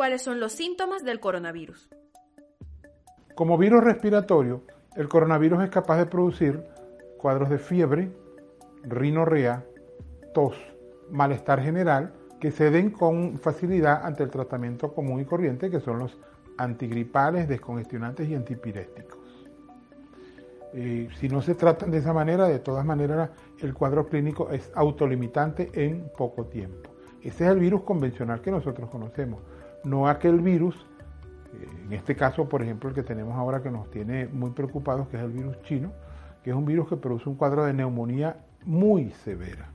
¿Cuáles son los síntomas del coronavirus? Como virus respiratorio, el coronavirus es capaz de producir cuadros de fiebre, rinorrea, tos, malestar general, que se den con facilidad ante el tratamiento común y corriente, que son los antigripales, descongestionantes y antipiréticos. Eh, si no se tratan de esa manera, de todas maneras el cuadro clínico es autolimitante en poco tiempo. Ese es el virus convencional que nosotros conocemos, no aquel virus, eh, en este caso por ejemplo el que tenemos ahora que nos tiene muy preocupados, que es el virus chino, que es un virus que produce un cuadro de neumonía muy severa.